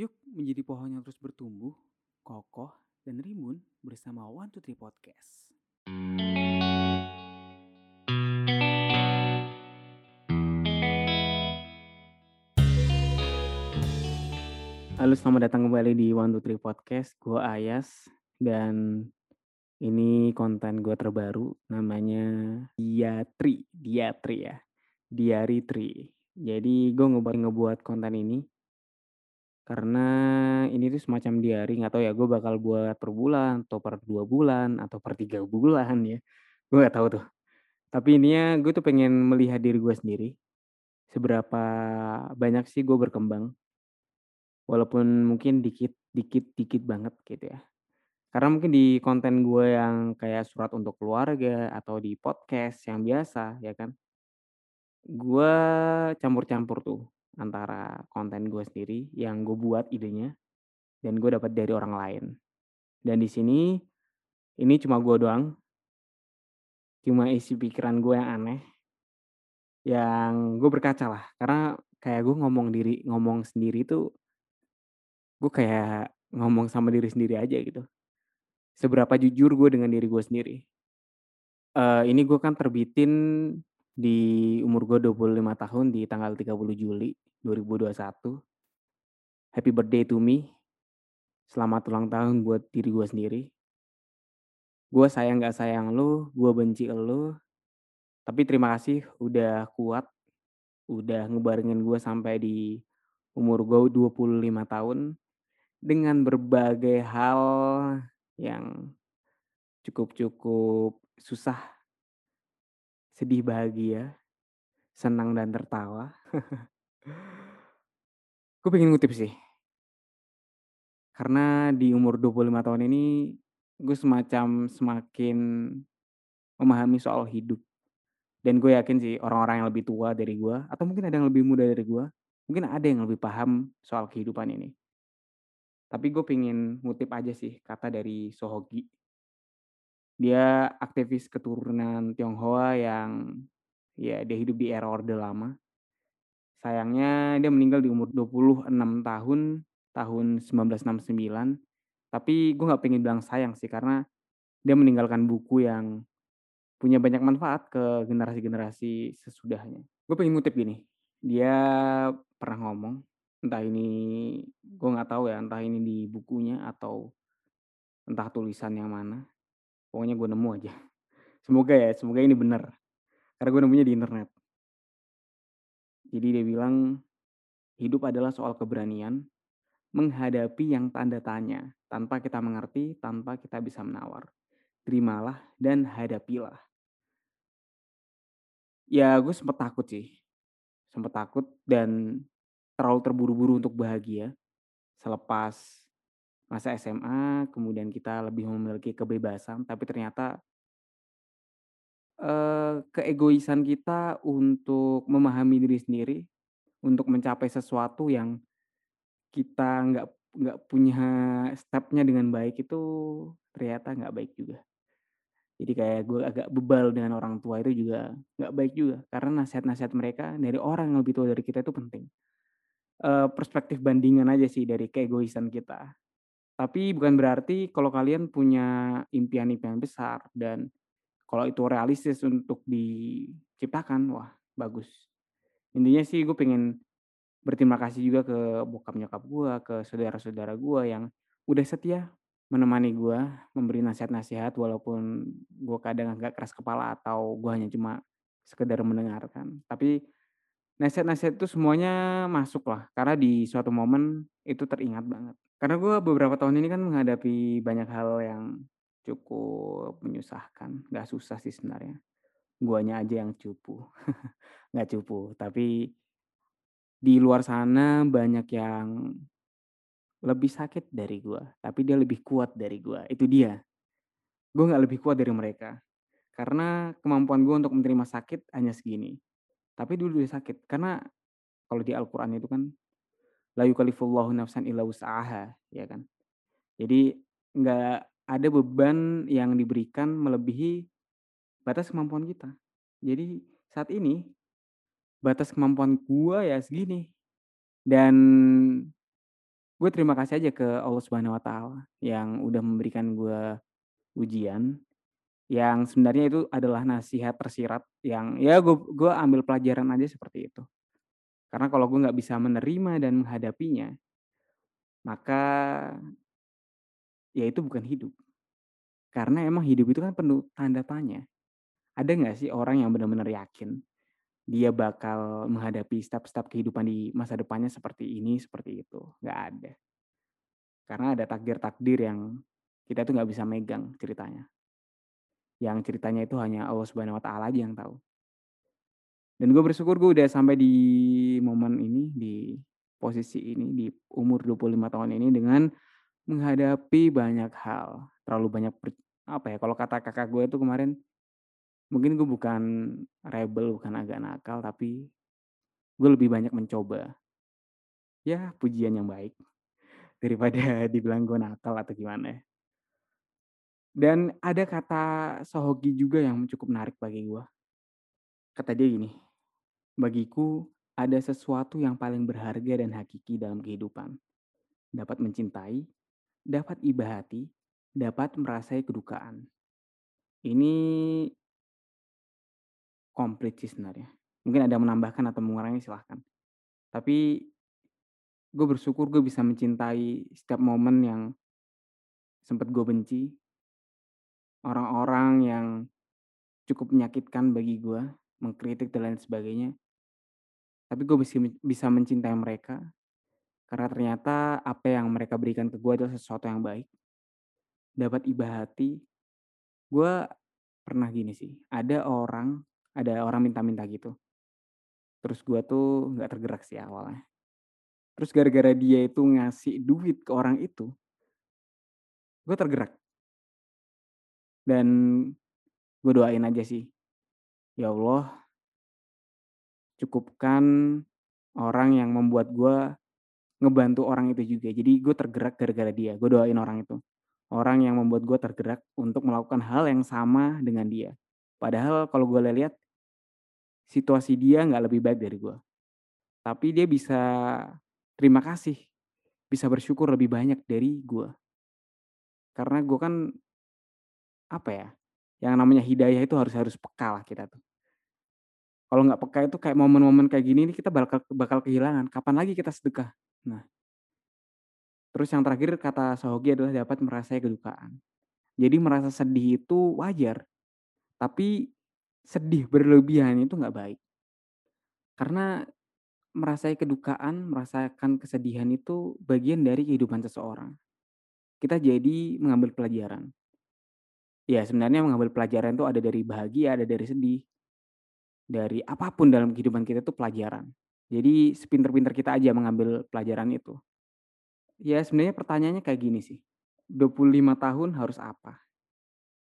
Yuk menjadi pohon yang terus bertumbuh, kokoh, dan rimbun bersama One Two Three Podcast. Halo, selamat datang kembali di One Two Three Podcast. Gue Ayas dan ini konten gue terbaru namanya Diatri, Diatri ya, Diary Tri. Jadi gue ngebuat ngebuat konten ini karena ini tuh semacam diary nggak tahu ya gue bakal buat per bulan atau per dua bulan atau per tiga bulan ya gue nggak tahu tuh. Tapi ininya gue tuh pengen melihat diri gue sendiri seberapa banyak sih gue berkembang walaupun mungkin dikit dikit dikit banget gitu ya. Karena mungkin di konten gue yang kayak surat untuk keluarga atau di podcast yang biasa ya kan gue campur-campur tuh antara konten gue sendiri yang gue buat idenya dan gue dapat dari orang lain. Dan di sini ini cuma gue doang. Cuma isi pikiran gue yang aneh. Yang gue berkaca lah. Karena kayak gue ngomong diri ngomong sendiri tuh gue kayak ngomong sama diri sendiri aja gitu. Seberapa jujur gue dengan diri gue sendiri. Uh, ini gue kan terbitin di umur gue 25 tahun di tanggal 30 Juli 2021. Happy birthday to me. Selamat ulang tahun buat diri gue sendiri. Gue sayang gak sayang lu, gue benci lu. Tapi terima kasih udah kuat, udah ngebarengin gue sampai di umur gue 25 tahun dengan berbagai hal yang cukup-cukup susah sedih bahagia, senang dan tertawa. gue pengen ngutip sih. Karena di umur 25 tahun ini gue semacam semakin memahami soal hidup. Dan gue yakin sih orang-orang yang lebih tua dari gue, atau mungkin ada yang lebih muda dari gue, mungkin ada yang lebih paham soal kehidupan ini. Tapi gue pengen ngutip aja sih kata dari Sohogi. Dia aktivis keturunan Tionghoa yang ya dia hidup di era Orde Lama. Sayangnya dia meninggal di umur 26 tahun, tahun 1969. Tapi gue nggak pengen bilang sayang sih karena dia meninggalkan buku yang punya banyak manfaat ke generasi-generasi sesudahnya. Gue pengen ngutip gini, dia pernah ngomong, entah ini gue nggak tahu ya, entah ini di bukunya atau entah tulisan yang mana. Pokoknya gue nemu aja. Semoga ya, semoga ini benar. Karena gue nemunya di internet. Jadi dia bilang, hidup adalah soal keberanian, menghadapi yang tanda tanya, tanpa kita mengerti, tanpa kita bisa menawar. Terimalah dan hadapilah. Ya gue sempet takut sih. Sempet takut dan terlalu terburu-buru untuk bahagia. Selepas masa SMA, kemudian kita lebih memiliki kebebasan, tapi ternyata uh, keegoisan kita untuk memahami diri sendiri, untuk mencapai sesuatu yang kita nggak nggak punya stepnya dengan baik itu ternyata nggak baik juga. Jadi kayak gue agak bebal dengan orang tua itu juga nggak baik juga karena nasihat-nasihat mereka dari orang yang lebih tua dari kita itu penting. Perspektif bandingan aja sih dari keegoisan kita. Tapi bukan berarti kalau kalian punya impian-impian besar dan kalau itu realistis untuk diciptakan, wah bagus. Intinya sih gue pengen berterima kasih juga ke bokap nyokap gue, ke saudara-saudara gue yang udah setia menemani gue, memberi nasihat-nasihat walaupun gue kadang agak keras kepala atau gue hanya cuma sekedar mendengarkan. Tapi nasihat-nasihat itu semuanya masuk lah, karena di suatu momen itu teringat banget. Karena gue beberapa tahun ini kan menghadapi banyak hal yang cukup menyusahkan, gak susah sih sebenarnya. Guanya aja yang cupu, gak cupu. Tapi di luar sana banyak yang lebih sakit dari gue, tapi dia lebih kuat dari gue. Itu dia. Gue gak lebih kuat dari mereka. Karena kemampuan gue untuk menerima sakit hanya segini. Tapi dulu dia sakit. Karena kalau di Al-Quran itu kan, la yukalifullahu nafsan illa usaha, ya kan. Jadi nggak ada beban yang diberikan melebihi batas kemampuan kita. Jadi saat ini batas kemampuan gua ya segini. Dan gue terima kasih aja ke Allah Subhanahu wa Ta'ala yang udah memberikan gue ujian, yang sebenarnya itu adalah nasihat tersirat yang ya gue gue ambil pelajaran aja seperti itu. Karena kalau gue nggak bisa menerima dan menghadapinya, maka ya itu bukan hidup. Karena emang hidup itu kan penuh tanda tanya. Ada nggak sih orang yang benar-benar yakin dia bakal menghadapi step-step kehidupan di masa depannya seperti ini, seperti itu? Nggak ada. Karena ada takdir-takdir yang kita tuh nggak bisa megang ceritanya. Yang ceritanya itu hanya Allah Subhanahu wa taala aja yang tahu. Dan gue bersyukur gue udah sampai di momen ini, di posisi ini, di umur 25 tahun ini dengan menghadapi banyak hal. Terlalu banyak apa ya, kalau kata kakak gue itu kemarin, mungkin gue bukan rebel, bukan agak nakal, tapi gue lebih banyak mencoba. Ya, pujian yang baik daripada dibilang gue nakal atau gimana ya. Dan ada kata Sohoki juga yang cukup menarik bagi gue. Kata dia gini, bagiku ada sesuatu yang paling berharga dan hakiki dalam kehidupan. Dapat mencintai, dapat iba hati, dapat merasai kedukaan. Ini komplit sih sebenarnya. Mungkin ada menambahkan atau mengurangi silahkan. Tapi gue bersyukur gue bisa mencintai setiap momen yang sempat gue benci. Orang-orang yang cukup menyakitkan bagi gue, mengkritik dan lain sebagainya. Tapi gue bisa, bisa mencintai mereka karena ternyata apa yang mereka berikan ke gue adalah sesuatu yang baik. Dapat iba hati. Gue pernah gini sih, ada orang, ada orang minta-minta gitu. Terus gue tuh nggak tergerak sih awalnya. Terus gara-gara dia itu ngasih duit ke orang itu, gue tergerak. Dan gue doain aja sih, ya Allah, cukupkan orang yang membuat gue ngebantu orang itu juga. Jadi gue tergerak gara-gara dia. Gue doain orang itu. Orang yang membuat gue tergerak untuk melakukan hal yang sama dengan dia. Padahal kalau gue lihat situasi dia nggak lebih baik dari gue. Tapi dia bisa terima kasih, bisa bersyukur lebih banyak dari gue. Karena gue kan apa ya, yang namanya hidayah itu harus harus peka lah kita tuh. Kalau nggak peka itu kayak momen-momen kayak gini nih kita bakal bakal kehilangan. Kapan lagi kita sedekah? Nah. Terus yang terakhir kata Sohogi adalah dapat merasai kedukaan. Jadi merasa sedih itu wajar. Tapi sedih berlebihan itu nggak baik. Karena merasai kedukaan, merasakan kesedihan itu bagian dari kehidupan seseorang. Kita jadi mengambil pelajaran. Ya sebenarnya mengambil pelajaran itu ada dari bahagia, ada dari sedih. Dari apa pun dalam kehidupan kita itu pelajaran. Jadi sepinter-pinter kita aja mengambil pelajaran itu. Ya sebenarnya pertanyaannya kayak gini sih. 25 tahun harus apa?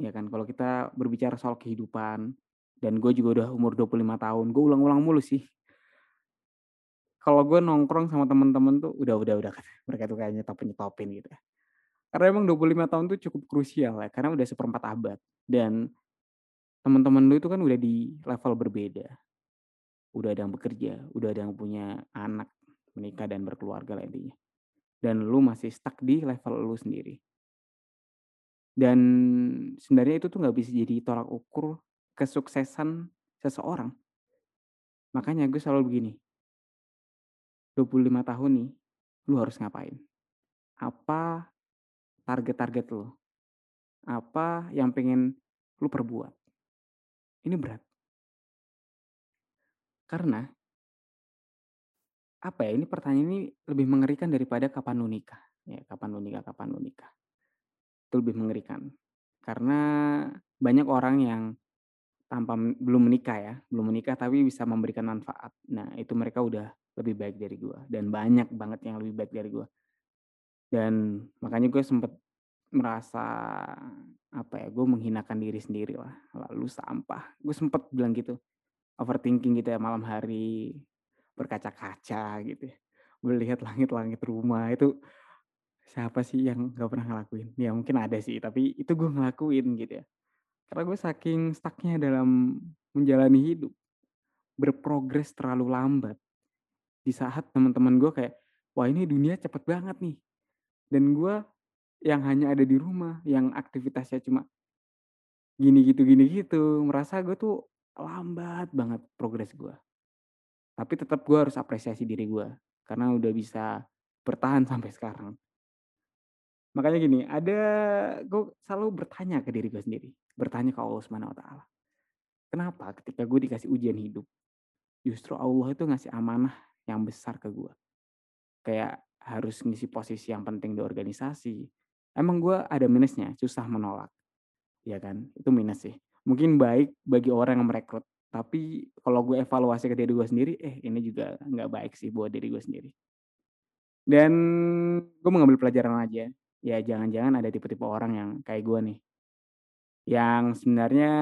Ya kan kalau kita berbicara soal kehidupan dan gue juga udah umur 25 tahun, gue ulang-ulang mulu sih. Kalau gue nongkrong sama temen-temen tuh udah udah udah mereka tuh kayaknya nyetopin nyetopin gitu. Karena emang 25 tahun tuh cukup krusial ya, karena udah seperempat abad dan teman-teman lu itu kan udah di level berbeda. Udah ada yang bekerja, udah ada yang punya anak, menikah dan berkeluarga lah intinya. Dan lu masih stuck di level lu sendiri. Dan sebenarnya itu tuh nggak bisa jadi tolak ukur kesuksesan seseorang. Makanya gue selalu begini. 25 tahun nih, lu harus ngapain? Apa target-target lu? Apa yang pengen lu perbuat? Ini berat. Karena apa ya, ini pertanyaan ini lebih mengerikan daripada kapan lu nikah. Ya, kapan lu nikah, kapan lu nikah. Itu lebih mengerikan. Karena banyak orang yang tanpa belum menikah ya, belum menikah tapi bisa memberikan manfaat. Nah, itu mereka udah lebih baik dari gue dan banyak banget yang lebih baik dari gue. Dan makanya gue sempet merasa apa ya, gue menghinakan diri sendiri lah. Lalu sampah. Gue sempet bilang gitu. Overthinking gitu ya malam hari berkaca-kaca gitu ya. Melihat langit-langit rumah itu siapa sih yang gak pernah ngelakuin? Ya mungkin ada sih, tapi itu gue ngelakuin gitu ya. Karena gue saking stucknya dalam menjalani hidup. Berprogres terlalu lambat. Di saat teman-teman gue kayak wah ini dunia cepet banget nih, dan gue yang hanya ada di rumah, yang aktivitasnya cuma gini gitu gini gitu, merasa gue tuh lambat banget progres gue. Tapi tetap gue harus apresiasi diri gue, karena udah bisa bertahan sampai sekarang. Makanya gini, ada gue selalu bertanya ke diri gue sendiri, bertanya ke Allah Subhanahu wa taala, kenapa ketika gue dikasih ujian hidup, justru Allah itu ngasih amanah yang besar ke gue. Kayak harus ngisi posisi yang penting di organisasi. Emang gue ada minusnya, susah menolak. Ya kan? Itu minus sih. Mungkin baik bagi orang yang merekrut, tapi kalau gue evaluasi ke diri gue sendiri, eh ini juga nggak baik sih buat diri gue sendiri. Dan gue mengambil pelajaran aja, ya jangan-jangan ada tipe-tipe orang yang kayak gue nih. Yang sebenarnya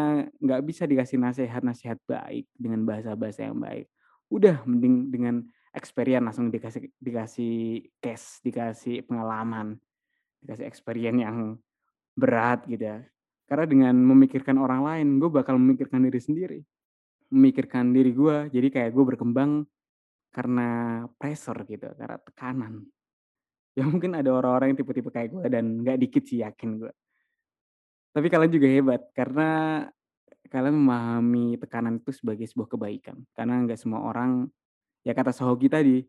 nggak bisa dikasih nasihat-nasihat baik dengan bahasa-bahasa yang baik. Udah mending dengan experience langsung dikasih dikasih case, dikasih pengalaman, dikasih experience yang berat gitu ya. Karena dengan memikirkan orang lain, gue bakal memikirkan diri sendiri. Memikirkan diri gue, jadi kayak gue berkembang karena pressure gitu, karena tekanan. Ya mungkin ada orang-orang yang tipe-tipe kayak gue dan nggak dikit sih yakin gue. Tapi kalian juga hebat karena kalian memahami tekanan itu sebagai sebuah kebaikan. Karena nggak semua orang, ya kata Sohoki tadi,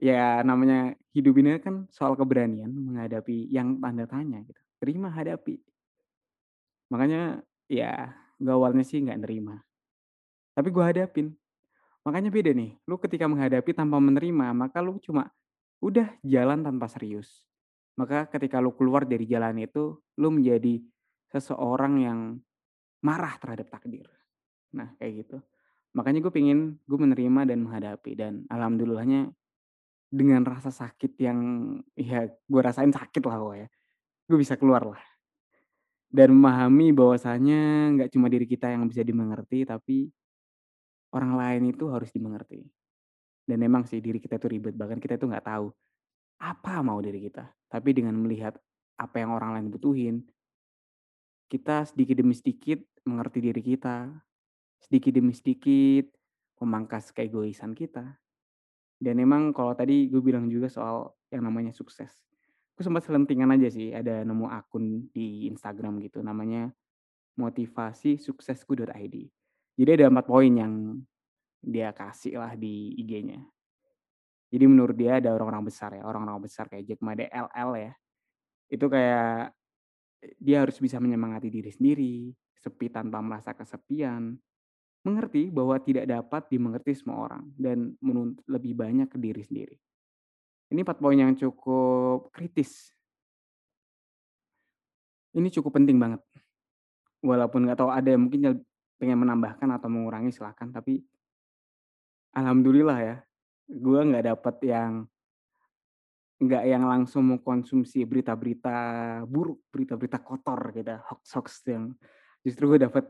ya namanya hidup ini kan soal keberanian menghadapi yang tanda tanya gitu. Terima hadapi. Makanya ya gue awalnya sih nggak nerima. Tapi gue hadapin. Makanya beda nih, lu ketika menghadapi tanpa menerima, maka lu cuma udah jalan tanpa serius. Maka ketika lu keluar dari jalan itu, lu menjadi seseorang yang marah terhadap takdir. Nah, kayak gitu. Makanya gue pingin gue menerima dan menghadapi dan alhamdulillahnya dengan rasa sakit yang ya gue rasain sakit lah gue ya. Gue bisa keluar lah. Dan memahami bahwasanya nggak cuma diri kita yang bisa dimengerti, tapi orang lain itu harus dimengerti. Dan emang sih diri kita itu ribet, bahkan kita itu nggak tahu apa mau diri kita. Tapi dengan melihat apa yang orang lain butuhin, kita sedikit demi sedikit mengerti diri kita, sedikit demi sedikit memangkas keegoisan kita. Dan emang kalau tadi gue bilang juga soal yang namanya sukses. Gue sempat selentingan aja sih, ada nemu akun di Instagram gitu, namanya motivasi suksesku.id. Jadi ada empat poin yang dia kasih lah di IG-nya. Jadi menurut dia ada orang-orang besar ya, orang-orang besar kayak Jack Ma DLL ya. Itu kayak dia harus bisa menyemangati diri sendiri, sepi tanpa merasa kesepian, mengerti bahwa tidak dapat dimengerti semua orang, dan menuntut lebih banyak ke diri sendiri. Ini empat poin yang cukup kritis. Ini cukup penting banget. Walaupun nggak tahu ada yang mungkin pengen menambahkan atau mengurangi silahkan, tapi alhamdulillah ya, gue nggak dapet yang nggak yang langsung mengkonsumsi berita-berita buruk, berita-berita kotor gitu, hoax-hoax yang justru gue dapet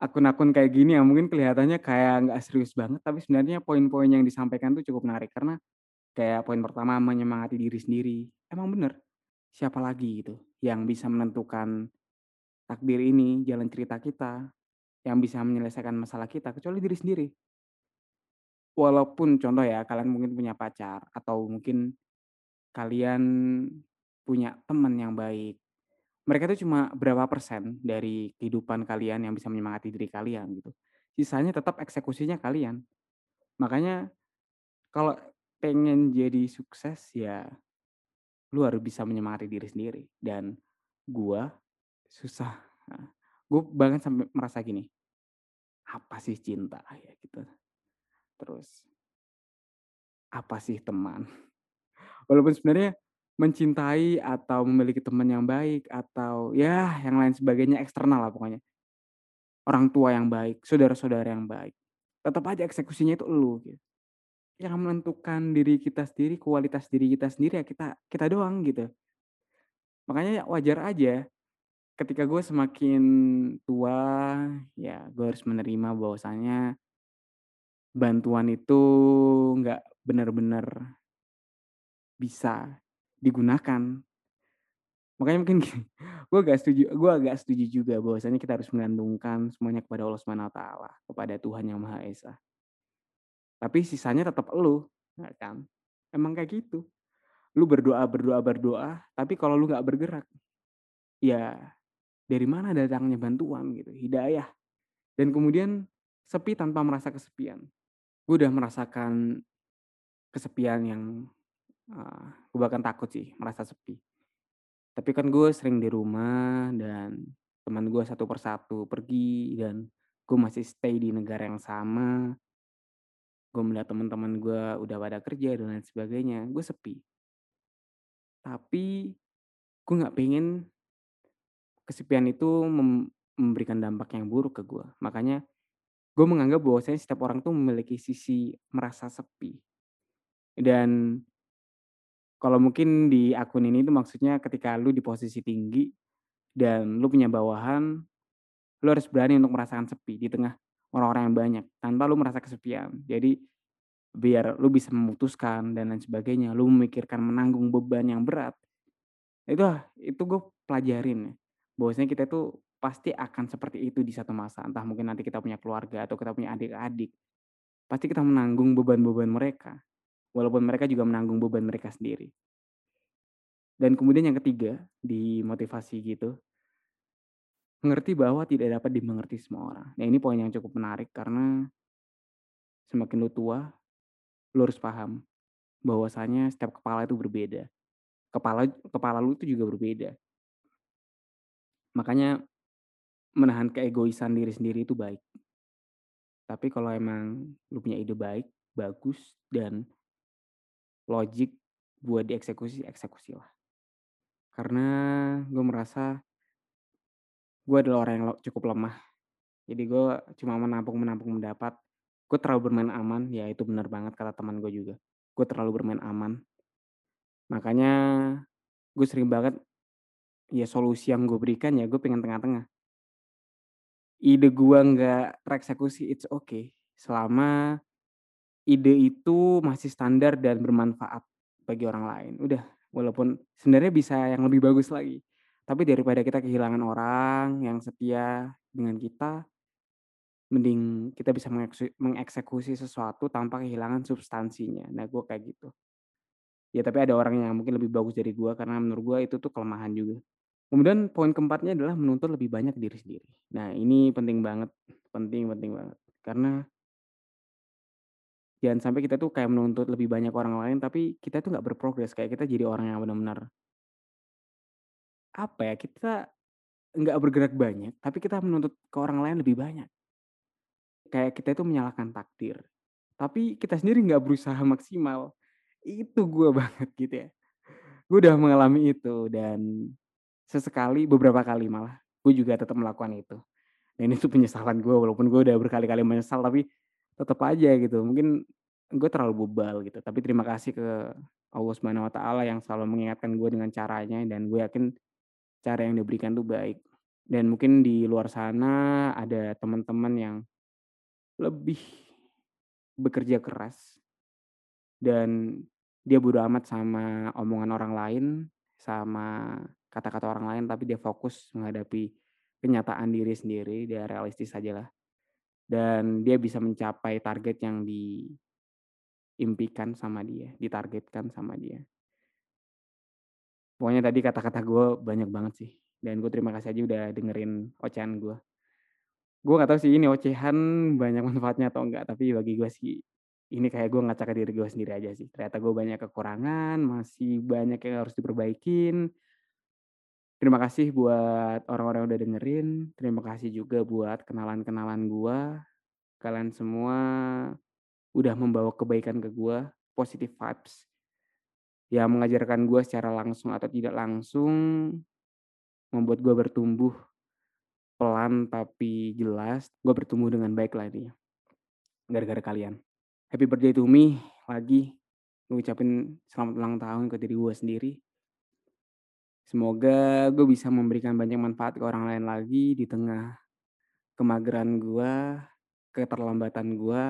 akun-akun kayak gini yang mungkin kelihatannya kayak nggak serius banget, tapi sebenarnya poin-poin yang disampaikan tuh cukup menarik karena kayak poin pertama menyemangati diri sendiri. Emang bener, siapa lagi gitu yang bisa menentukan takdir ini, jalan cerita kita, yang bisa menyelesaikan masalah kita kecuali diri sendiri. Walaupun contoh ya, kalian mungkin punya pacar atau mungkin kalian punya teman yang baik. Mereka itu cuma berapa persen dari kehidupan kalian yang bisa menyemangati diri kalian gitu. Sisanya tetap eksekusinya kalian. Makanya kalau pengen jadi sukses ya lu harus bisa menyemangati diri sendiri dan gua susah. Nah, gue bahkan sampai merasa gini, apa sih cinta ya gitu. Terus apa sih teman? Walaupun sebenarnya mencintai atau memiliki teman yang baik atau ya yang lain sebagainya eksternal lah pokoknya. Orang tua yang baik, saudara-saudara yang baik. Tetap aja eksekusinya itu elu gitu. Yang menentukan diri kita sendiri, kualitas diri kita sendiri ya kita kita doang gitu. Makanya ya wajar aja ketika gue semakin tua, ya gue harus menerima bahwasanya bantuan itu nggak benar-benar bisa digunakan. Makanya mungkin gue agak setuju, gue agak setuju juga bahwasanya kita harus menggantungkan semuanya kepada Allah Subhanahu Wa Taala, kepada Tuhan yang Maha Esa. Tapi sisanya tetap elu, ya kan? emang kayak gitu. Lu berdoa berdoa berdoa, tapi kalau lu nggak bergerak, ya dari mana datangnya bantuan gitu, hidayah. Dan kemudian sepi tanpa merasa kesepian. Gue udah merasakan kesepian yang, uh, gue bahkan takut sih merasa sepi. Tapi kan gue sering di rumah dan teman gue satu persatu pergi dan gue masih stay di negara yang sama. Gue melihat teman-teman gue udah pada kerja dan lain sebagainya, gue sepi. Tapi gue nggak pengen kesepian itu mem memberikan dampak yang buruk ke gue. Makanya gue menganggap bahwasanya setiap orang tuh memiliki sisi merasa sepi. Dan kalau mungkin di akun ini tuh maksudnya ketika lu di posisi tinggi dan lu punya bawahan, lu harus berani untuk merasakan sepi di tengah orang-orang yang banyak tanpa lu merasa kesepian. Jadi biar lu bisa memutuskan dan lain sebagainya, lu memikirkan menanggung beban yang berat. Itu itu gue pelajarin ya. Bahwasanya kita tuh pasti akan seperti itu di satu masa. Entah mungkin nanti kita punya keluarga atau kita punya adik-adik. Pasti kita menanggung beban-beban mereka. Walaupun mereka juga menanggung beban mereka sendiri. Dan kemudian yang ketiga, di motivasi gitu, mengerti bahwa tidak dapat dimengerti semua orang. Nah ini poin yang cukup menarik karena semakin lu tua, lu harus paham bahwasanya setiap kepala itu berbeda. Kepala kepala lu itu juga berbeda. Makanya menahan keegoisan diri sendiri itu baik. Tapi kalau emang lu punya ide baik, bagus dan logik buat dieksekusi, eksekusilah. Karena gue merasa gue adalah orang yang cukup lemah. Jadi gue cuma menampung-menampung mendapat. Gue terlalu bermain aman, ya itu benar banget kata teman gue juga. Gue terlalu bermain aman. Makanya gue sering banget ya solusi yang gue berikan ya gue pengen tengah-tengah. Ide gue nggak tereksekusi, it's okay. Selama ide itu masih standar dan bermanfaat bagi orang lain. Udah, walaupun sebenarnya bisa yang lebih bagus lagi. Tapi daripada kita kehilangan orang yang setia dengan kita, mending kita bisa mengeksekusi sesuatu tanpa kehilangan substansinya. Nah, gue kayak gitu. Ya tapi ada orang yang mungkin lebih bagus dari gue karena menurut gue itu tuh kelemahan juga. Kemudian poin keempatnya adalah menuntut lebih banyak diri sendiri. Nah ini penting banget, penting penting banget. Karena jangan sampai kita tuh kayak menuntut lebih banyak orang lain, tapi kita tuh nggak berprogres. Kayak kita jadi orang yang benar-benar apa ya? Kita nggak bergerak banyak, tapi kita menuntut ke orang lain lebih banyak. Kayak kita itu menyalahkan takdir, tapi kita sendiri nggak berusaha maksimal. Itu gue banget gitu ya. Gue udah mengalami itu dan sesekali, beberapa kali malah, gue juga tetap melakukan itu. Dan itu penyesalan gue, walaupun gue udah berkali-kali menyesal, tapi tetap aja gitu. Mungkin gue terlalu bebal gitu. Tapi terima kasih ke Allah Subhanahu Wa Taala yang selalu mengingatkan gue dengan caranya dan gue yakin cara yang diberikan tuh baik. Dan mungkin di luar sana ada teman-teman yang lebih bekerja keras dan dia bodo amat sama omongan orang lain, sama kata-kata orang lain, tapi dia fokus menghadapi kenyataan diri sendiri, dia realistis aja lah. Dan dia bisa mencapai target yang diimpikan sama dia, ditargetkan sama dia. Pokoknya tadi kata-kata gue banyak banget sih. Dan gue terima kasih aja udah dengerin ocehan gue. Gue gak tahu sih ini ocehan banyak manfaatnya atau enggak, tapi bagi gue sih ini kayak gue ngaca ke diri gue sendiri aja sih. Ternyata gue banyak kekurangan, masih banyak yang harus diperbaikin. Terima kasih buat orang-orang yang udah dengerin. Terima kasih juga buat kenalan-kenalan gue. Kalian semua udah membawa kebaikan ke gue, positive vibes. Yang mengajarkan gue secara langsung atau tidak langsung, membuat gue bertumbuh pelan tapi jelas. Gue bertumbuh dengan baik lah ini. Gara-gara kalian. Happy birthday to me lagi. Gue ucapin selamat ulang tahun ke diri gue sendiri. Semoga gue bisa memberikan banyak manfaat ke orang lain lagi di tengah kemageran gue, keterlambatan gue.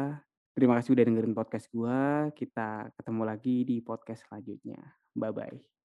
Terima kasih udah dengerin podcast gue. Kita ketemu lagi di podcast selanjutnya. Bye-bye.